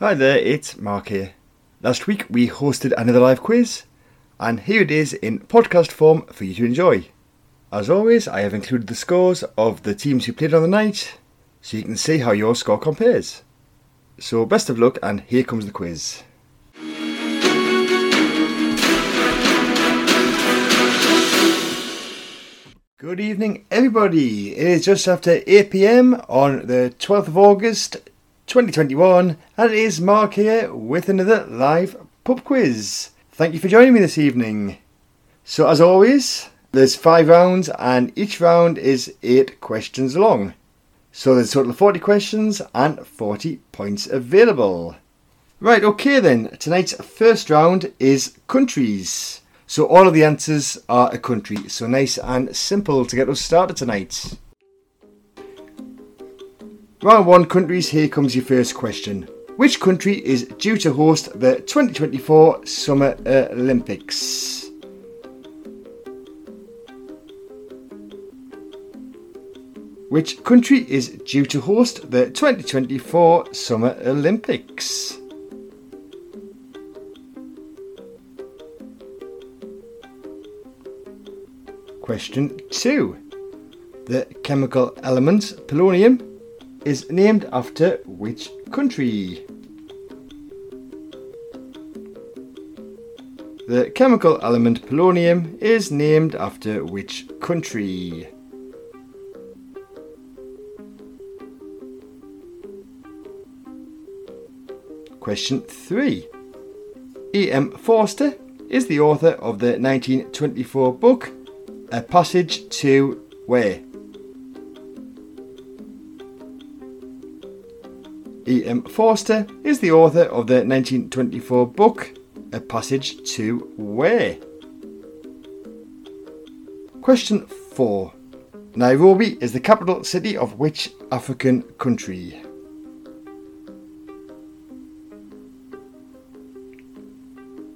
Hi there, it's Mark here. Last week we hosted another live quiz, and here it is in podcast form for you to enjoy. As always, I have included the scores of the teams who played on the night, so you can see how your score compares. So, best of luck, and here comes the quiz. Good evening, everybody. It is just after 8 pm on the 12th of August 2021, and it is Mark here with another live pub quiz. Thank you for joining me this evening. So, as always, there's five rounds, and each round is eight questions long. So, there's a total of 40 questions and 40 points available. Right, okay then. Tonight's first round is countries. So all of the answers are a country. So nice and simple to get us started tonight. Round one countries, here comes your first question. Which country is due to host the 2024 Summer Olympics? Which country is due to host the 2024 Summer Olympics? Question 2. The chemical element polonium is named after which country? The chemical element polonium is named after which country? Question 3. E.M. Forster is the author of the 1924 book A Passage to Where? E.M. Forster is the author of the 1924 book A Passage to Where? Question 4. Nairobi is the capital city of which African country?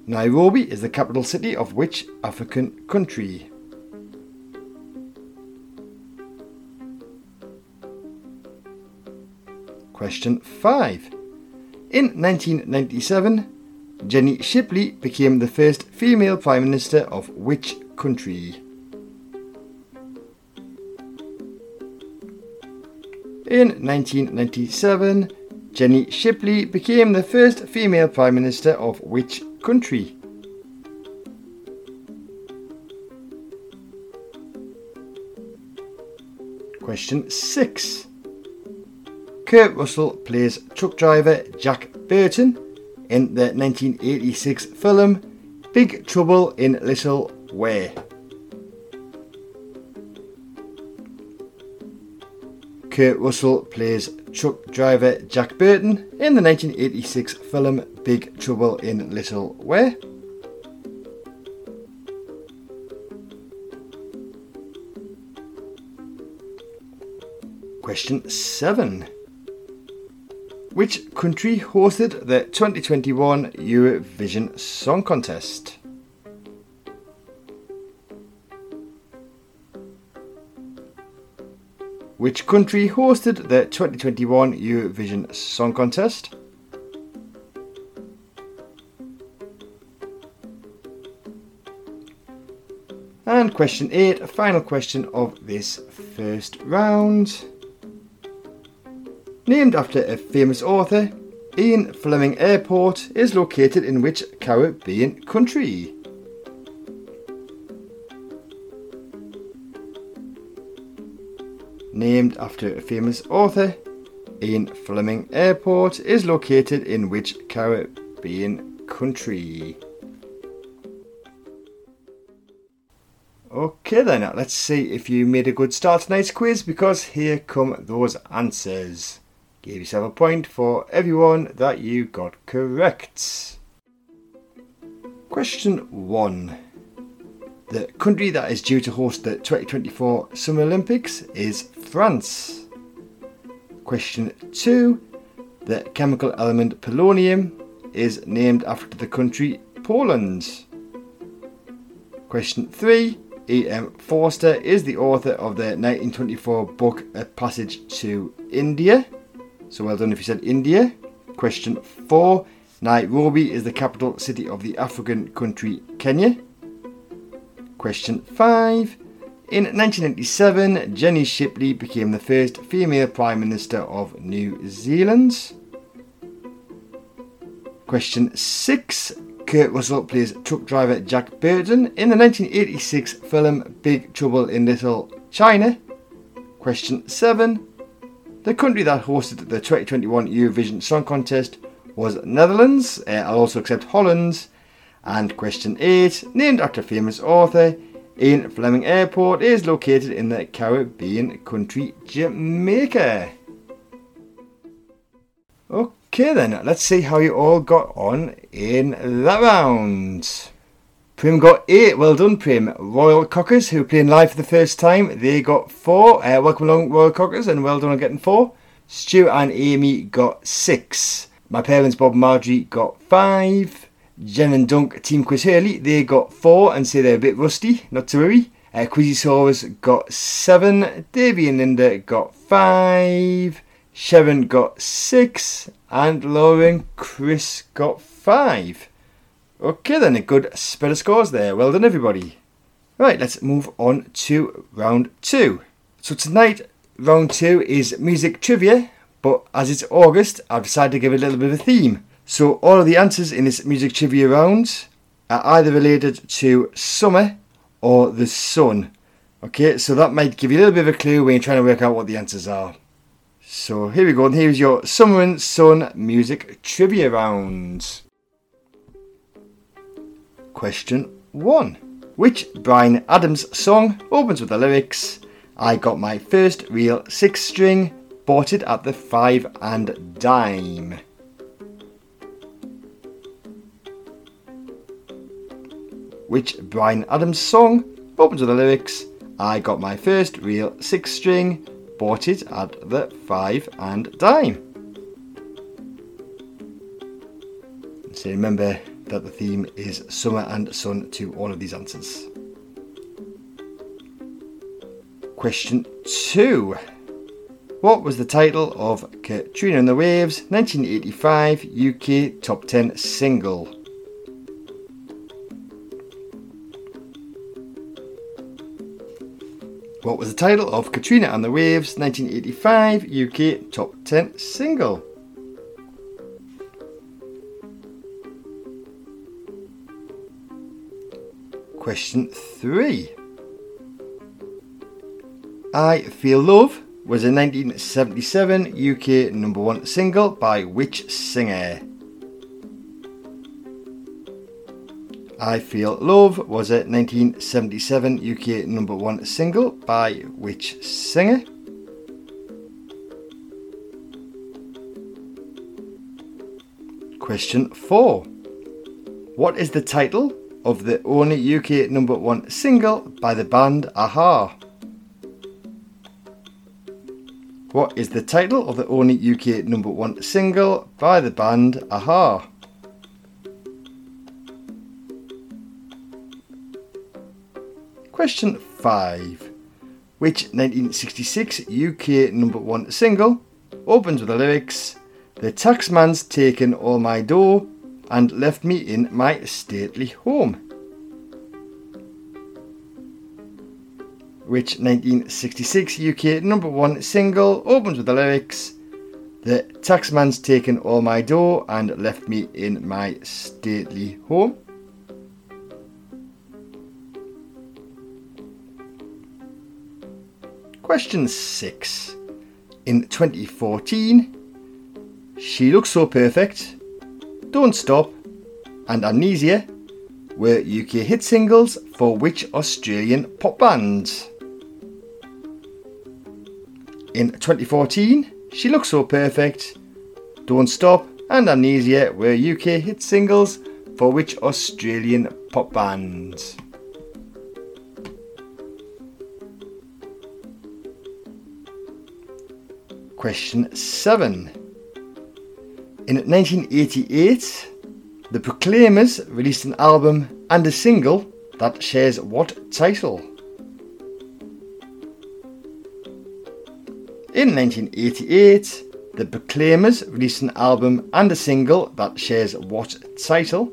Nairobi is the capital city of which African country? Question 5. In 1997, Jenny Shipley became the first female Prime Minister of which country? In 1997, Jenny Shipley became the first female Prime Minister of which country? Question 6. Kurt Russell plays truck driver Jack Burton in the 1986 film Big Trouble in Little Where. Kurt Russell plays truck driver Jack Burton in the 1986 film Big Trouble in Little Where. Question 7. Which country hosted the 2021 Eurovision Song Contest? Which country hosted the 2021 Eurovision Song Contest? And question 8, final question of this first round. Named after a famous author, Ian Fleming Airport is located in which Caribbean country? Named after a famous author, Ian Fleming Airport is located in which Caribbean country? Okay then, let's see if you made a good start tonight's quiz because here come those answers. Give yourself a point for everyone that you got correct. Question 1. The country that is due to host the 2024 Summer Olympics is France. Question 2. The chemical element polonium is named after the country Poland. Question 3. E.M. Forster is the author of the 1924 book A Passage to India. So well done if you said India. Question 4. Nairobi is the capital city of the African country Kenya. Question 5. In 1997, Jenny Shipley became the first female Prime Minister of New Zealand. Question 6. Kurt Russell plays truck driver Jack Burton in the 1986 film Big Trouble in Little China. Question 7. The country that hosted the 2021 Eurovision Song Contest was Netherlands. Uh, I'll also accept Holland. And question 8. Named after famous author, Ian Fleming Airport is located in the Caribbean country Jamaica. Okay then, let's see how you all got on in that round. Prim got eight. Well done, Prim. Royal Cockers, who are playing live for the first time, they got four. Uh, welcome along, Royal Cockers, and well done on getting four. Stu and Amy got six. My parents, Bob and Marjorie, got five. Jen and Dunk, Team Quiz Hurley, they got four and say they're a bit rusty, not to worry. Uh, Quizzosaurus got seven. Davy and Linda got five. Sharon got six. And Lauren Chris got five. Okay, then, a good spread of scores there. Well done, everybody. Right, let's move on to round two. So, tonight, round two is music trivia, but as it's August, I've decided to give it a little bit of a theme. So all of the answers in this music trivia round are either related to summer or the sun. Okay, so that might give you a little bit of a clue when you're trying to work out what the answers are. So here we go, and here's your summer and sun music trivia round. Question 1. Which Bryan Adams song opens with the lyrics I got my first real six string, bought it at the five and dime? which Bryan Adams song opens with the lyrics I got my first real six string, bought it at the five and dime. So remember that the theme is summer and sun to all of these answers. Question 2. What was the title of Katrina and the Waves 1985 UK Top 10 single? What was the title of Katrina and the Waves 1985 UK Top 10 single? Question 3. I Feel Love was a 1977 UK number one single by which singer? I Feel Love was a 1977 UK number one single by which singer? Question 4. What is the title of the only UK number one single by the band a-ha? What is the title of the only UK number one single by the band a-ha? Question 5. Which 1966 UK number one single opens with the lyrics The taxman's taken all my dough and left me in my stately home? Which 1966 UK number one single opens with the lyrics The taxman's taken all my dough and left me in my stately home? Question 6. In 2014, She Looks So Perfect, Don't Stop, and Amnesia were UK hit singles for which Australian pop band? In 2014, She Looks So Perfect, Don't Stop, and Amnesia were UK hit singles for which Australian pop band? Question 7. In 1988, the Proclaimers released an album and a single that shares what title? In 1988, The Proclaimers released an album and a single that shares what title?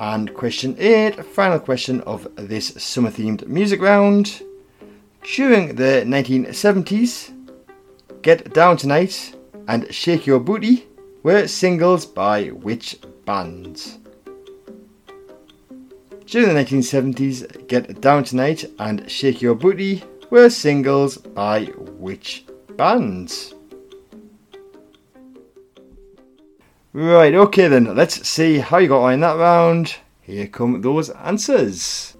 And question 8, final question of this summer themed music round. During the 1970s, Get Down Tonight and Shake Your Booty were singles by which bands? During the 1970s, Get Down Tonight and Shake Your Booty were singles by which bands? Right, okay then, let's see how you got on in that round. Here come those answers.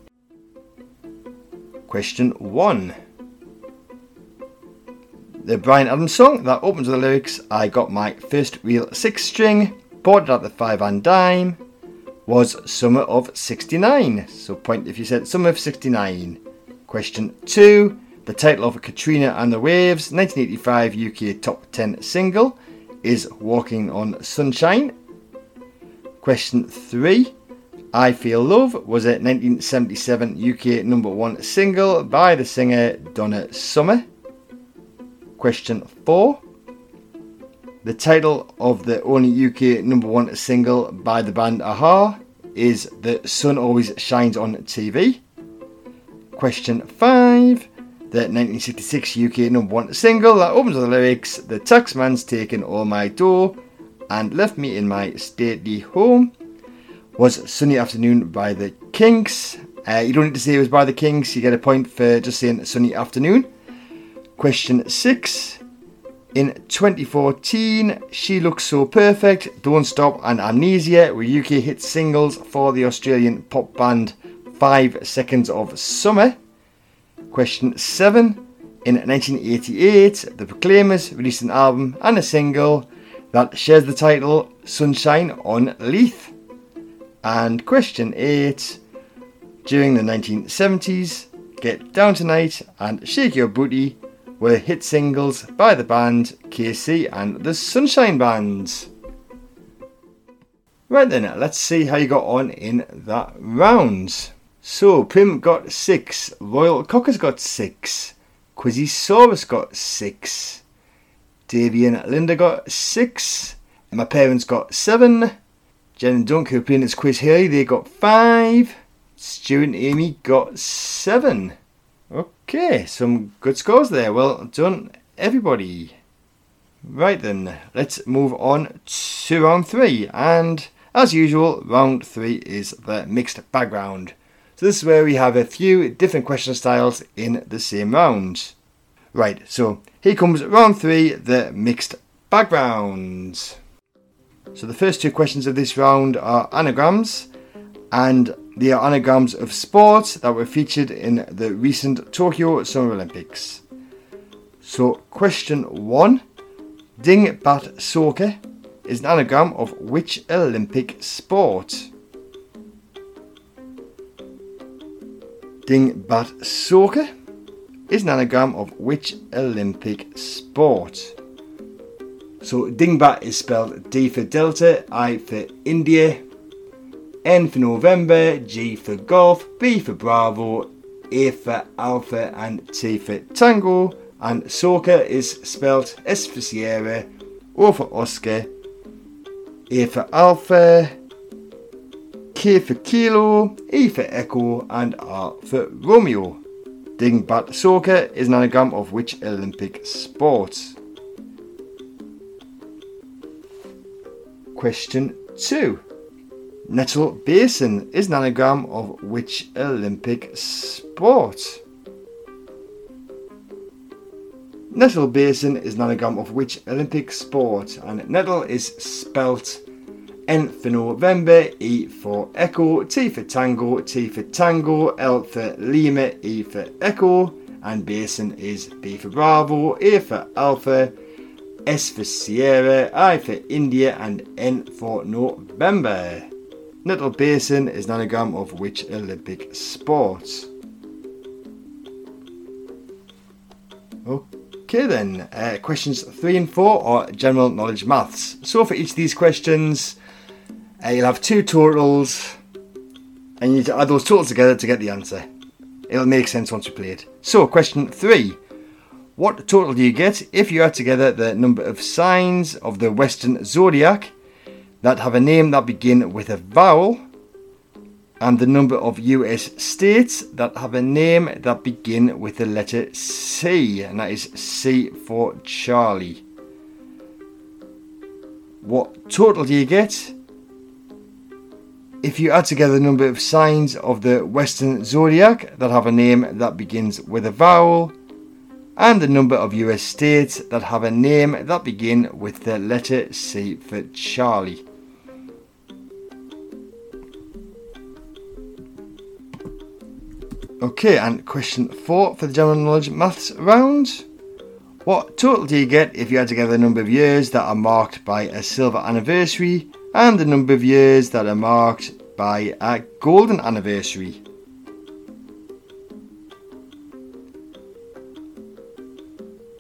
Question 1. The Bryan Adams song that opens with the lyrics I got my first real six string, bought it at the five and dime, was summer of 69. So point if you said summer of 69. Question 2. The title of Katrina and the Waves 1985 UK top 10 single is Walking on Sunshine. Question 3. I Feel Love was a 1977 UK number 1 single by the singer Donna Summer. Question 4. The title of the only UK number one single by the band a-ha is The Sun Always Shines on TV. Question 5. The 1966 UK number one single that opens with the lyrics The taxman's taken all my dough and left me in my stately home was Sunny Afternoon by the Kinks. Uh, you don't need to say it was by the Kinks, you get a point for just saying Sunny Afternoon. Question 6. In 2014, She Looks So Perfect, Don't Stop, and Amnesia were UK hit singles for the Australian pop band 5 Seconds of Summer. Question 7. In 1988, the Proclaimers released an album and a single that shares the title Sunshine on Leith. And question 8. During the 1970s, Get Down Tonight and Shake Your Booty were hit singles by the band KC and the Sunshine Band. Right then, let's see how you got on in that round. So, Prim got 6, Royal Cockers got 6, Quizzyosaurus got 6, Davy and Linda got 6, my parents got 7, Jen and Dunk, who are playing this quiz here, they got 5, Stuart and Amy got 7. Okay, some good scores there. Well done, everybody. Right then, let's move on to round three. And as usual, round three is the mixed background. So this is where we have a few different question styles in the same round. Right, so here comes round three, the mixed bag round. So the first two questions of this round are anagrams, and they are anagrams of sports that were featured in the recent Tokyo Summer Olympics. So, question one Ding Bat Soaker is an anagram of which Olympic sport? Ding Bat Soaker is an anagram of which Olympic sport? So, Dingbat is spelled D for Delta, I for India, N for November, G for Golf, B for Bravo, A for Alpha, and T for Tango. And Soaker is spelled S for Sierra, O for Oscar, A for Alpha, K for Kilo, E for Echo, and R for Romeo. Dingbat Soaker is an anagram of which Olympic sport? Question 2. Nettle Basin is an anagram of which Olympic sport? Nettle Basin is an anagram of which Olympic sport? And Nettle is spelt N for November, E for Echo, T for Tango, T for Tango, L for Lima, E for Echo, and Basin is B for Bravo, A for Alpha, S for Sierra, I for India, and N for November. Nettle Basin is an anagram of which Olympic sport? Okay then, uh, questions 3 and 4 are general knowledge maths. So for each of these questions, uh, you'll have two totals and you need to add those totals together to get the answer. it'll make sense once you play it. So, question three. What total do you get if you add together the number of signs of the Western zodiac that have a name that begin with a vowel and the number of US states that have a name that begin with the letter C, and that is C for Charlie? What total do you get if you add together the number of signs of the Western zodiac that have a name that begins with a vowel and the number of US states that have a name that begin with the letter C for Charlie. Okay, and question four for the general knowledge maths round. What total do you get if you add together the number of years that are marked by a silver anniversary and the number of years that are marked by a golden anniversary?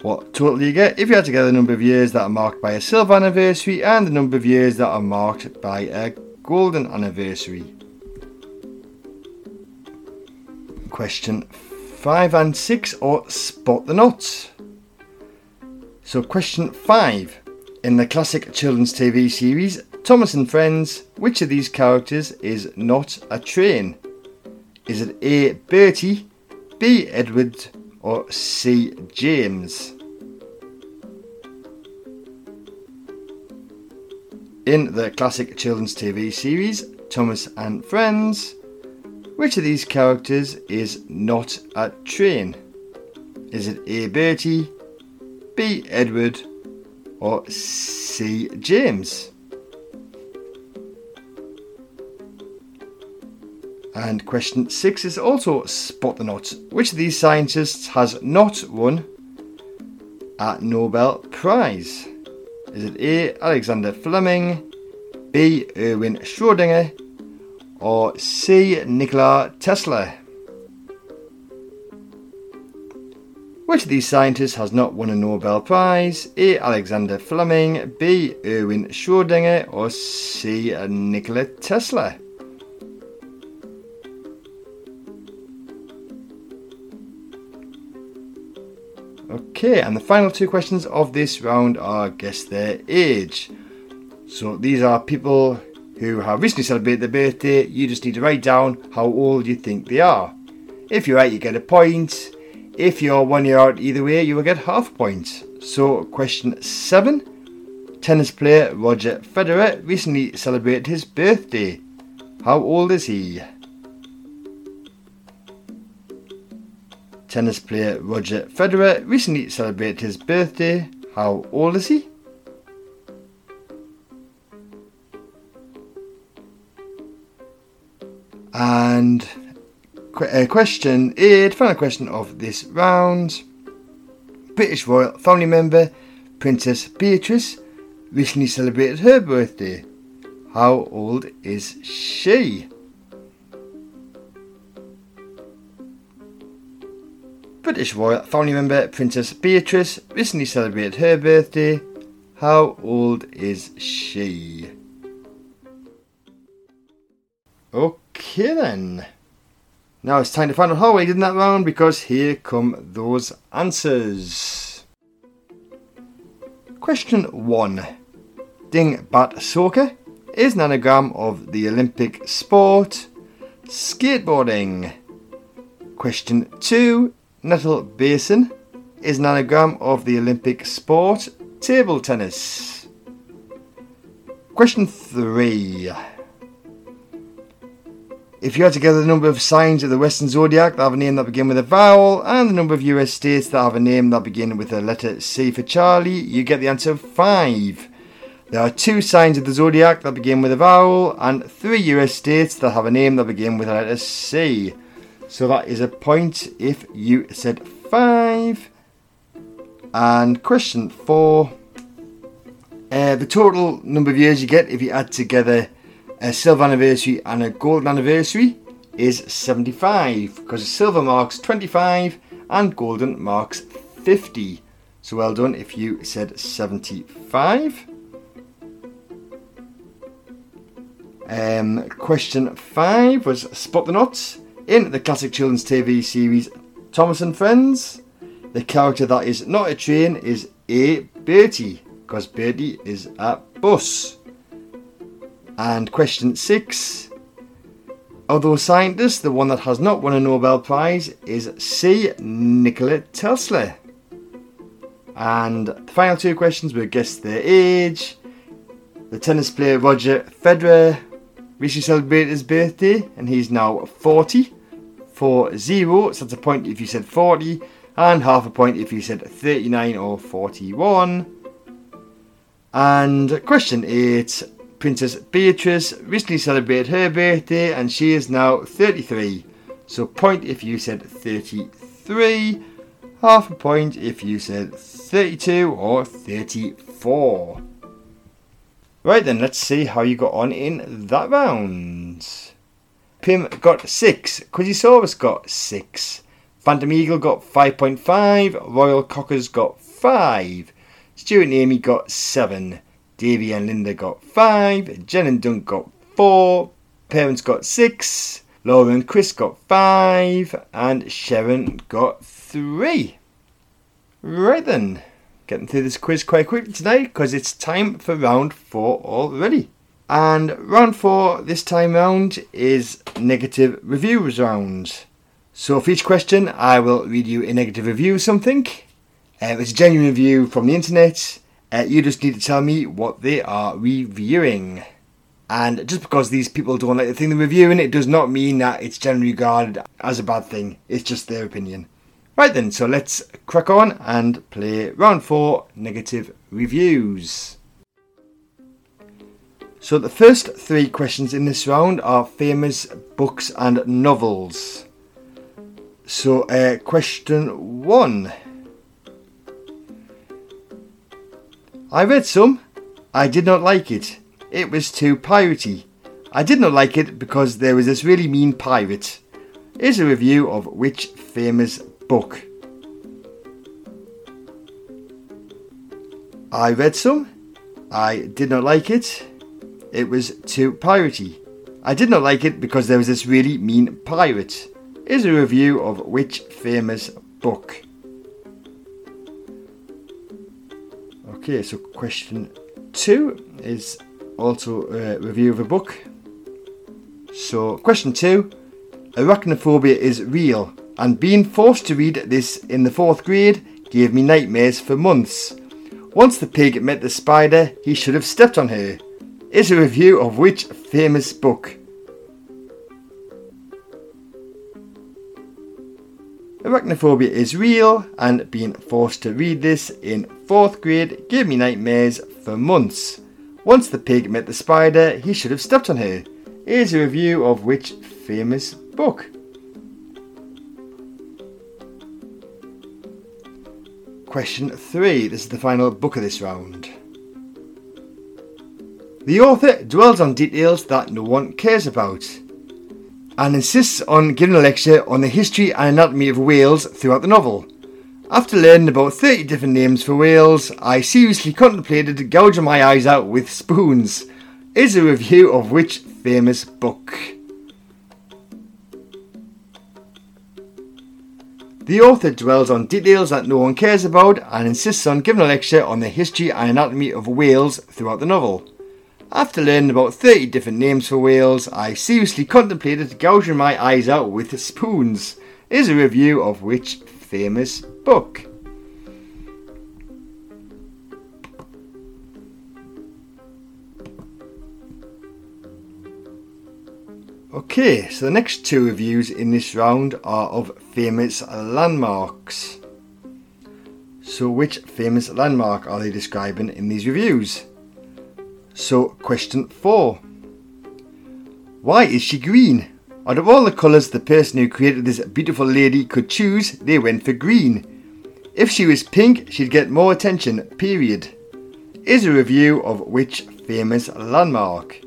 What total do you get if you add together the number of years that are marked by a silver anniversary and the number of years that are marked by a golden anniversary? Question 5 and 6 or spot the knots. So, question 5. In the classic children's TV series Thomas and Friends, which of these characters is not a train? Is it A. Bertie, B. Edward, or C. James? In the classic children's TV series Thomas and Friends, which of these characters is not a train? Is it A. Bertie, B. Edward, or C. James? And question six is also spot the knot. Which of these scientists has not won a Nobel Prize? Is it A. Alexander Fleming, B. Erwin Schrödinger, or C. Nikola Tesla? Which of these scientists has not won a Nobel Prize? A. Alexander Fleming, B. Erwin Schrödinger, or C. Nikola Tesla? Okay, and the final two questions of this round are guess their age. So these are people who have recently celebrated their birthday. You just need to write down how old you think they are. If you're right, you get a point. If you're one year out either way, you will get half a point. So, question seven Tennis player Roger Federer recently celebrated his birthday. How old is he? Tennis player Roger Federer recently celebrated his birthday. How old is he? And uh, question eight, final question of this round. British royal family member Princess Beatrice recently celebrated her birthday. How old is she? British royal family member Princess Beatrice recently celebrated her birthday. How old is she? Okay then. Now it's time to find out how I did in that round because here come those answers. Question 1. Ding Bat Soaker is an anagram of the Olympic sport skateboarding. Question 2 Nettle Basin is an anagram of the Olympic sport table tennis. Question 3. If you add together the number of signs of the Western Zodiac that have a name that begin with a vowel and the number of US states that have a name that begin with the letter C for Charlie, you get the answer of 5. There are two signs of the zodiac that begin with a vowel and three US states that have a name that begin with the letter C. So that is a point if you said five. And question four. Uh, the total number of years you get if you add together a silver anniversary and a golden anniversary is 75 because silver marks 25 and golden marks 50. So well done if you said 75. Um, question five was spot the knots. In the classic children's TV series Thomas and Friends, the character that is not a train is A. Bertie, because Bertie is a bus. And question six. Of those scientists, the one that has not won a Nobel Prize is C. Nikola Tesla. And the final two questions were guess their age. The tennis player Roger Federer recently celebrated his birthday and he's now 40 for zero, so that's a point if you said 40, and half a point if you said 39 or 41. And question 8 Princess Beatrice recently celebrated her birthday and she is now 33. So, point if you said 33, half a point if you said 32 or 34. Right then, let's see how you got on in that round. Pim got 6, Quizzosaurus got 6, Phantom Eagle got 5.5, Royal Cockers got 5, Stuart and Amy got 7, Davy and Linda got 5, Jen and Dunk got 4, Parents got 6, Laura and Chris got 5, and Sharon got 3. Right then, getting through this quiz quite quickly today because it's time for round 4 already. And round four this time round is negative reviews round. So for each question, I will read you a negative review of something. Uh, it's a genuine review from the internet. Uh, you just need to tell me what they are reviewing. And just because these people don't like the thing they're reviewing, it does not mean that it's generally regarded as a bad thing. It's just their opinion. Right then, so let's crack on and play round four negative reviews. So the first three questions in this round are famous books and novels. So uh, question one. I read some. I did not like it. It was too piratey. I did not like it because there was this really mean pirate. Here's a review of which famous book. I read some. I did not like it it was too piratey. I did not like it because there was this really mean pirate. Is a review of which famous book? Okay, so question two is also a review of a book. So, question two Arachnophobia is real, and being forced to read this in the fourth grade gave me nightmares for months. Once the pig met the spider, he should have stepped on her is a review of which famous book? Arachnophobia is real, and being forced to read this in fourth grade gave me nightmares for months. Once the pig met the spider, he should have stepped on her. Here's a review of which famous book? Question 3. This is the final book of this round. The author dwells on details that no one cares about and insists on giving a lecture on the history and anatomy of whales throughout the novel. After learning about 30 different names for whales, I seriously contemplated gouging my eyes out with spoons. Is a review of which famous book? The author dwells on details that no one cares about and insists on giving a lecture on the history and anatomy of whales throughout the novel. After learning about 30 different names for whales, I seriously contemplated gouging my eyes out with spoons. Is a review of which famous book? Okay, so the next two reviews in this round are of famous landmarks. So, which famous landmark are they describing in these reviews? So, question four Why is she green? Out of all the colours the person who created this beautiful lady could choose, they went for green. If she was pink, she'd get more attention, period. Is a review of which famous landmark?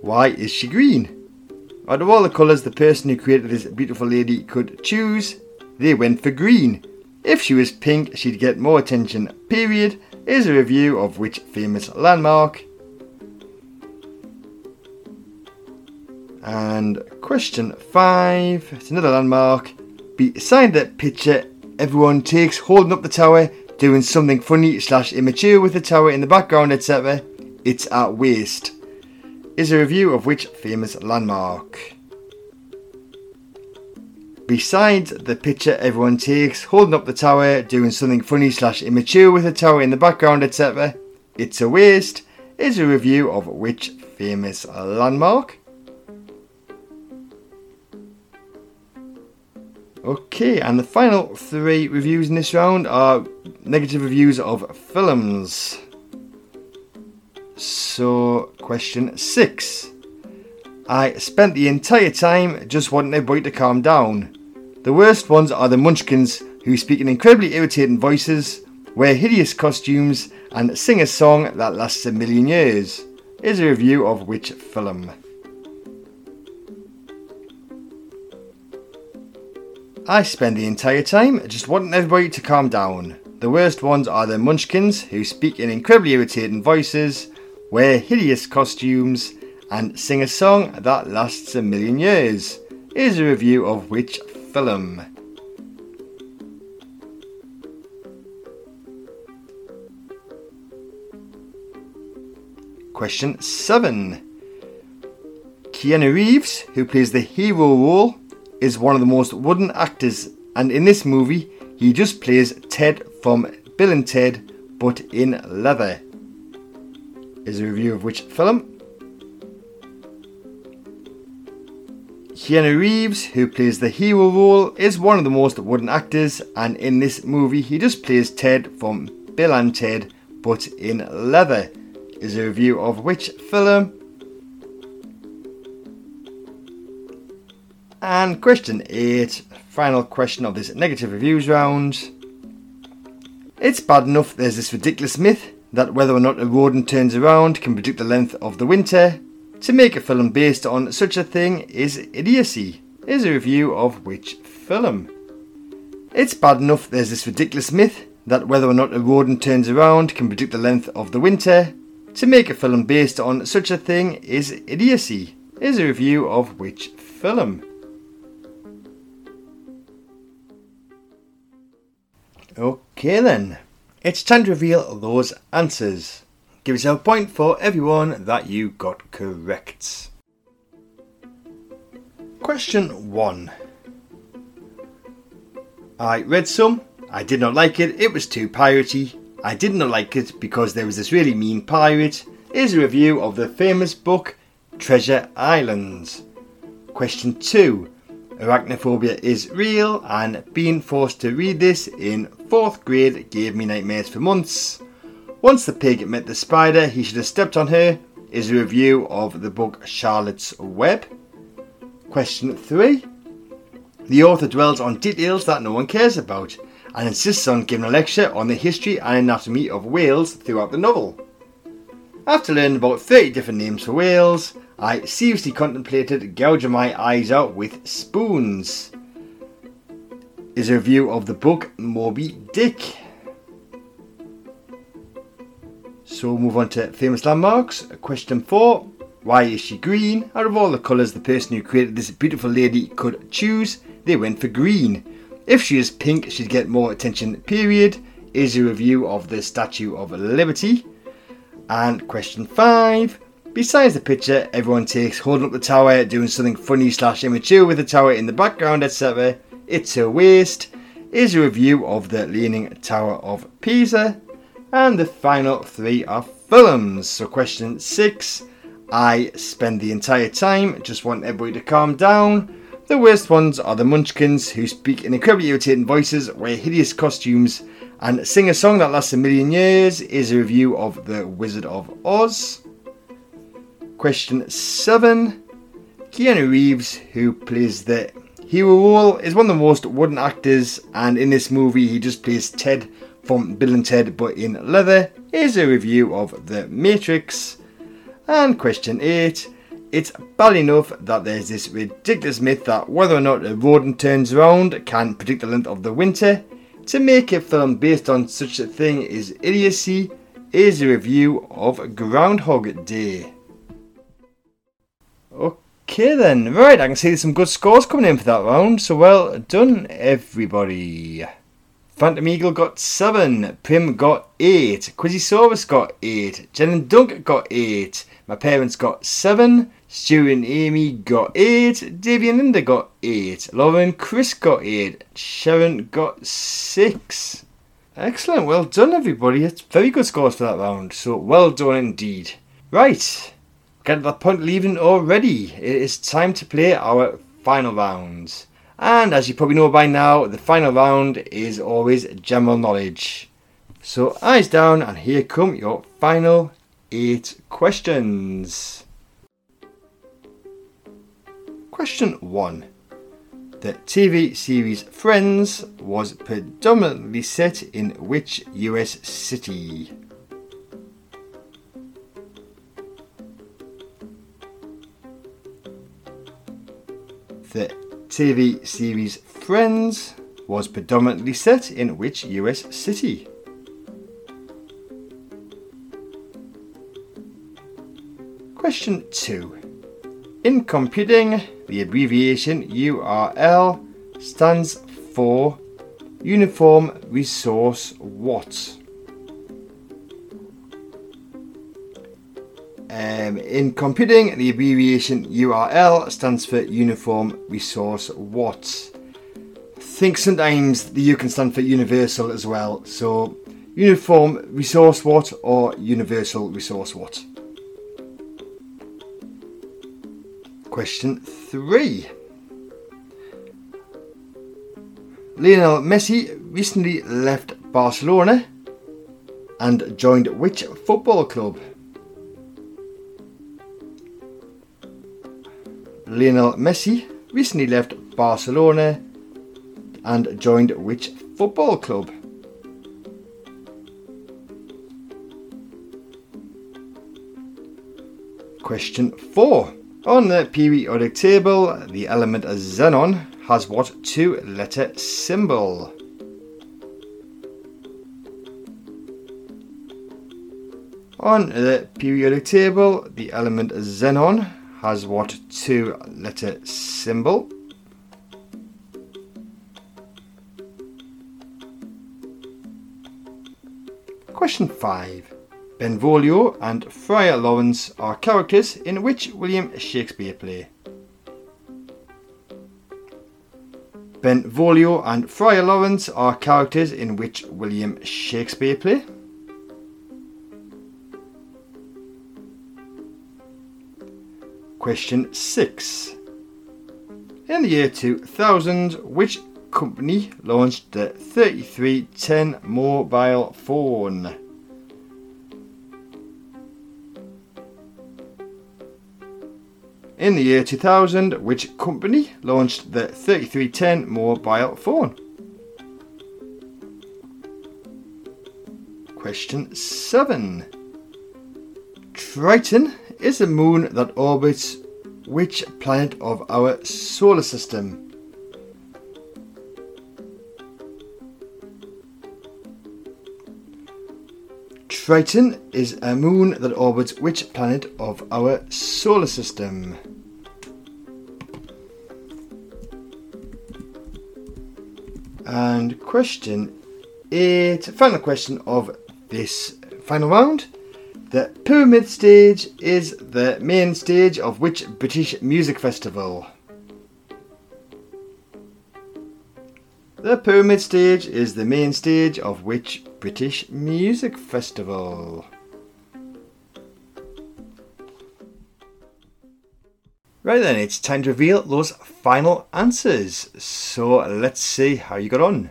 Why is she green? Out of all the colours the person who created this beautiful lady could choose, they went for green. If she was pink, she'd get more attention, period. Is a review of which famous landmark. And question five, it's another landmark. Beside that picture, everyone takes holding up the tower, doing something funny slash immature with the tower in the background, etc. It's at waste. Is a review of which famous landmark? Besides the picture everyone takes, holding up the tower, doing something funny slash immature with the tower in the background, etc. It's a waste is a review of which famous landmark? Okay, and the final three reviews in this round are negative reviews of films. So, question six. I spent the entire time just wanting everybody to calm down. The worst ones are the Munchkins, who speak in incredibly irritating voices, wear hideous costumes, and sing a song that lasts a million years. Is a review of which film? I spend the entire time just wanting everybody to calm down. The worst ones are the Munchkins, who speak in incredibly irritating voices, wear hideous costumes, and sing a song that lasts a million years. Is a review of which film. Question 7. Keanu Reeves, who plays the hero role, is one of the most wooden actors, and in this movie, he just plays Ted from Bill and Ted, but in leather. Is a review of which film? Keanu Reeves, who plays the hero role, is one of the most wooden actors, and in this movie, he just plays Ted from Bill and Ted, but in leather. Is a review of which film? And question 8, final question of this negative reviews round. It's bad enough there's this ridiculous myth that whether or not a rodent turns around can predict the length of the winter, to make a film based on such a thing is idiocy. Is a review of which film? It's bad enough there's this ridiculous myth that whether or not a rodent turns around can predict the length of the winter. To make a film based on such a thing is idiocy. Is a review of which film? Okay then, it's time to reveal those answers. Give yourself a point for everyone that you got correct. Question 1. I read some, I did not like it, it was too piratey. I did not like it because there was this really mean pirate. Is a review of the famous book Treasure Islands. Question 2. Arachnophobia is real, and being forced to read this in 4th grade gave me nightmares for months. Once the pig met the spider, he should have stepped on her, is a review of the book Charlotte's Web. Question 3. The author dwells on details that no one cares about and insists on giving a lecture on the history and anatomy of whales throughout the novel. After learning about 30 different names for whales, I seriously contemplated gouging my eyes out with spoons. Is a review of the book Moby Dick. So we'll move on to famous landmarks. Question four. Why is she green? Out of all the colours the person who created this beautiful lady could choose, they went for green. If she is pink, she'd get more attention, period. Is a review of the Statue of Liberty. And question five. Besides the picture everyone takes holding up the tower, doing something funny slash immature with the tower in the background, etc. It's a waste. Is a review of the Leaning Tower of Pisa. And the final three are films. So, question six I spend the entire time just want everybody to calm down. The worst ones are the Munchkins, who speak in incredibly irritating voices, wear hideous costumes, and sing a song that lasts a million years. Is a review of The Wizard of Oz. Question seven Keanu Reeves, who plays the hero role, is one of the most wooden actors, and in this movie, he just plays Ted from Bill and Ted but in leather is a review of The Matrix. And question 8 It's bad enough that there's this ridiculous myth that whether or not a rodent turns around can predict the length of the winter. To make a film based on such a thing is idiocy, is a review of Groundhog Day. Okay then, right, I can see some good scores coming in for that round, so well done everybody. Phantom Eagle got 7, Prim got 8, Quizzysaurus got 8, Jen and Dunk got 8, my parents got 7, Stu and Amy got 8, Davey and Linda got 8, Laura and Chris got 8, Sharon got 6. Excellent, well done everybody. It's very good scores for that round, so well done indeed. Right, get to that point leaving already. It is time to play our final round. And as you probably know by now, the final round is always general knowledge. So eyes down and here come your final eight questions. Question 1. The TV series Friends was predominantly set in which US city? The TV series Friends was predominantly set in which US city? Question 2. In computing, the abbreviation URL stands for Uniform Resource What? Um, in computing, the abbreviation URL stands for Uniform Resource What. Think sometimes the U can stand for Universal as well. So, Uniform Resource What or Universal Resource What. Question 3. Lionel Messi recently left Barcelona and joined which football club? Lionel Messi recently left Barcelona and joined which football club? Question 4. On the periodic table, the element xenon has what two letter symbol? On the periodic table, the element xenon has what two letter symbol? Question 5. Benvolio and Friar Lawrence are characters in which William Shakespeare play? Benvolio and Friar Lawrence are characters in which William Shakespeare play? Question 6. In the year 2000, which company launched the 3310 mobile phone? In the year 2000, which company launched the 3310 mobile phone? Question 7. Triton is a moon that orbits which planet of our solar system? Triton is a moon that orbits which planet of our solar system? And question eight, final question of this final round. The Pyramid Stage is the main stage of which British music festival? The Pyramid Stage is the main stage of which British music festival? Right then, it's time to reveal those final answers. So let's see how you got on.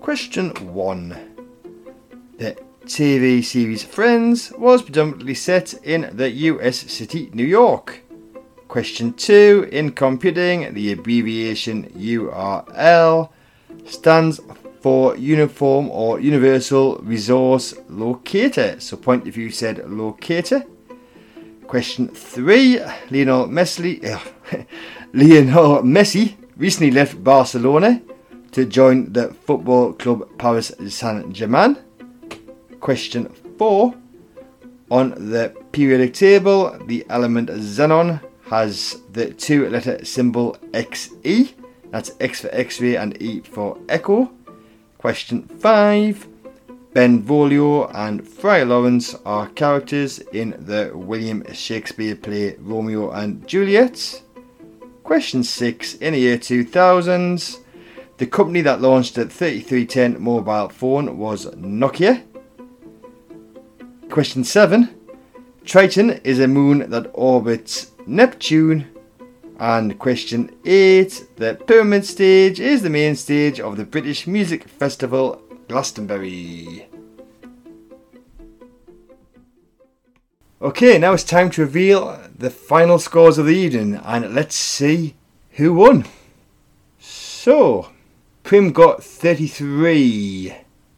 Question 1. The TV series Friends was predominantly set in the US city New York. Question 2. In computing, the abbreviation URL stands for Uniform or Universal Resource Locator. So, point if you said locator. Question 3. Lionel Messi, uh, Lionel Messi recently left Barcelona to join the football club Paris Saint Germain. Question 4. On the periodic table, the element xenon has the two letter symbol XE. That's X for X ray and E for Echo. Question 5. Benvolio and Friar Lawrence are characters in the William Shakespeare play Romeo and Juliet. Question 6. In the year 2000, the company that launched the 3310 mobile phone was Nokia. Question 7. Triton is a moon that orbits Neptune. And question 8. The Pyramid Stage is the main stage of the British Music Festival Glastonbury. Okay, now it's time to reveal the final scores of the evening and let's see who won. So, Prim got 33.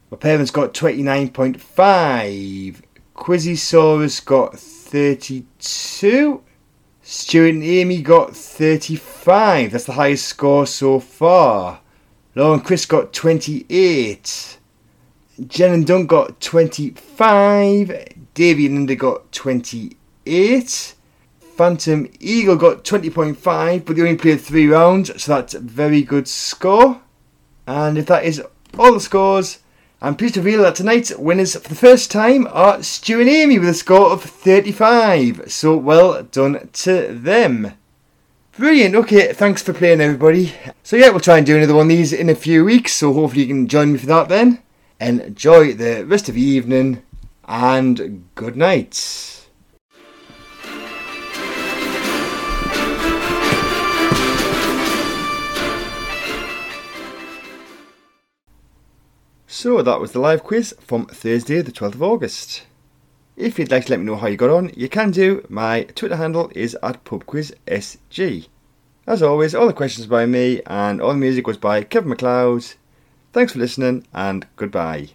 My parents got 29.5. Quizzysaurus got 32. Stuart and Amy got 35. That's the highest score so far. Laura and Chris got 28. Jen and Dunk got 25. Davey and Linda got 28. Phantom Eagle got 20.5, but they only played three rounds, so that's a very good score. And if that is all the scores, I'm pleased to reveal that tonight's winners for the first time are Stu and Amy with a score of 35. So well done to them. Brilliant. Okay, thanks for playing, everybody. So yeah, we'll try and do another one of these in a few weeks. So hopefully you can join me for that then. Enjoy the rest of the evening, and good night. So that was the live quiz from Thursday, the 12th of August. If you'd like to let me know how you got on, you can do. My Twitter handle is at pubquizsg. As always, all the questions by me and all the music was by Kevin MacLeod. Thanks for listening and goodbye.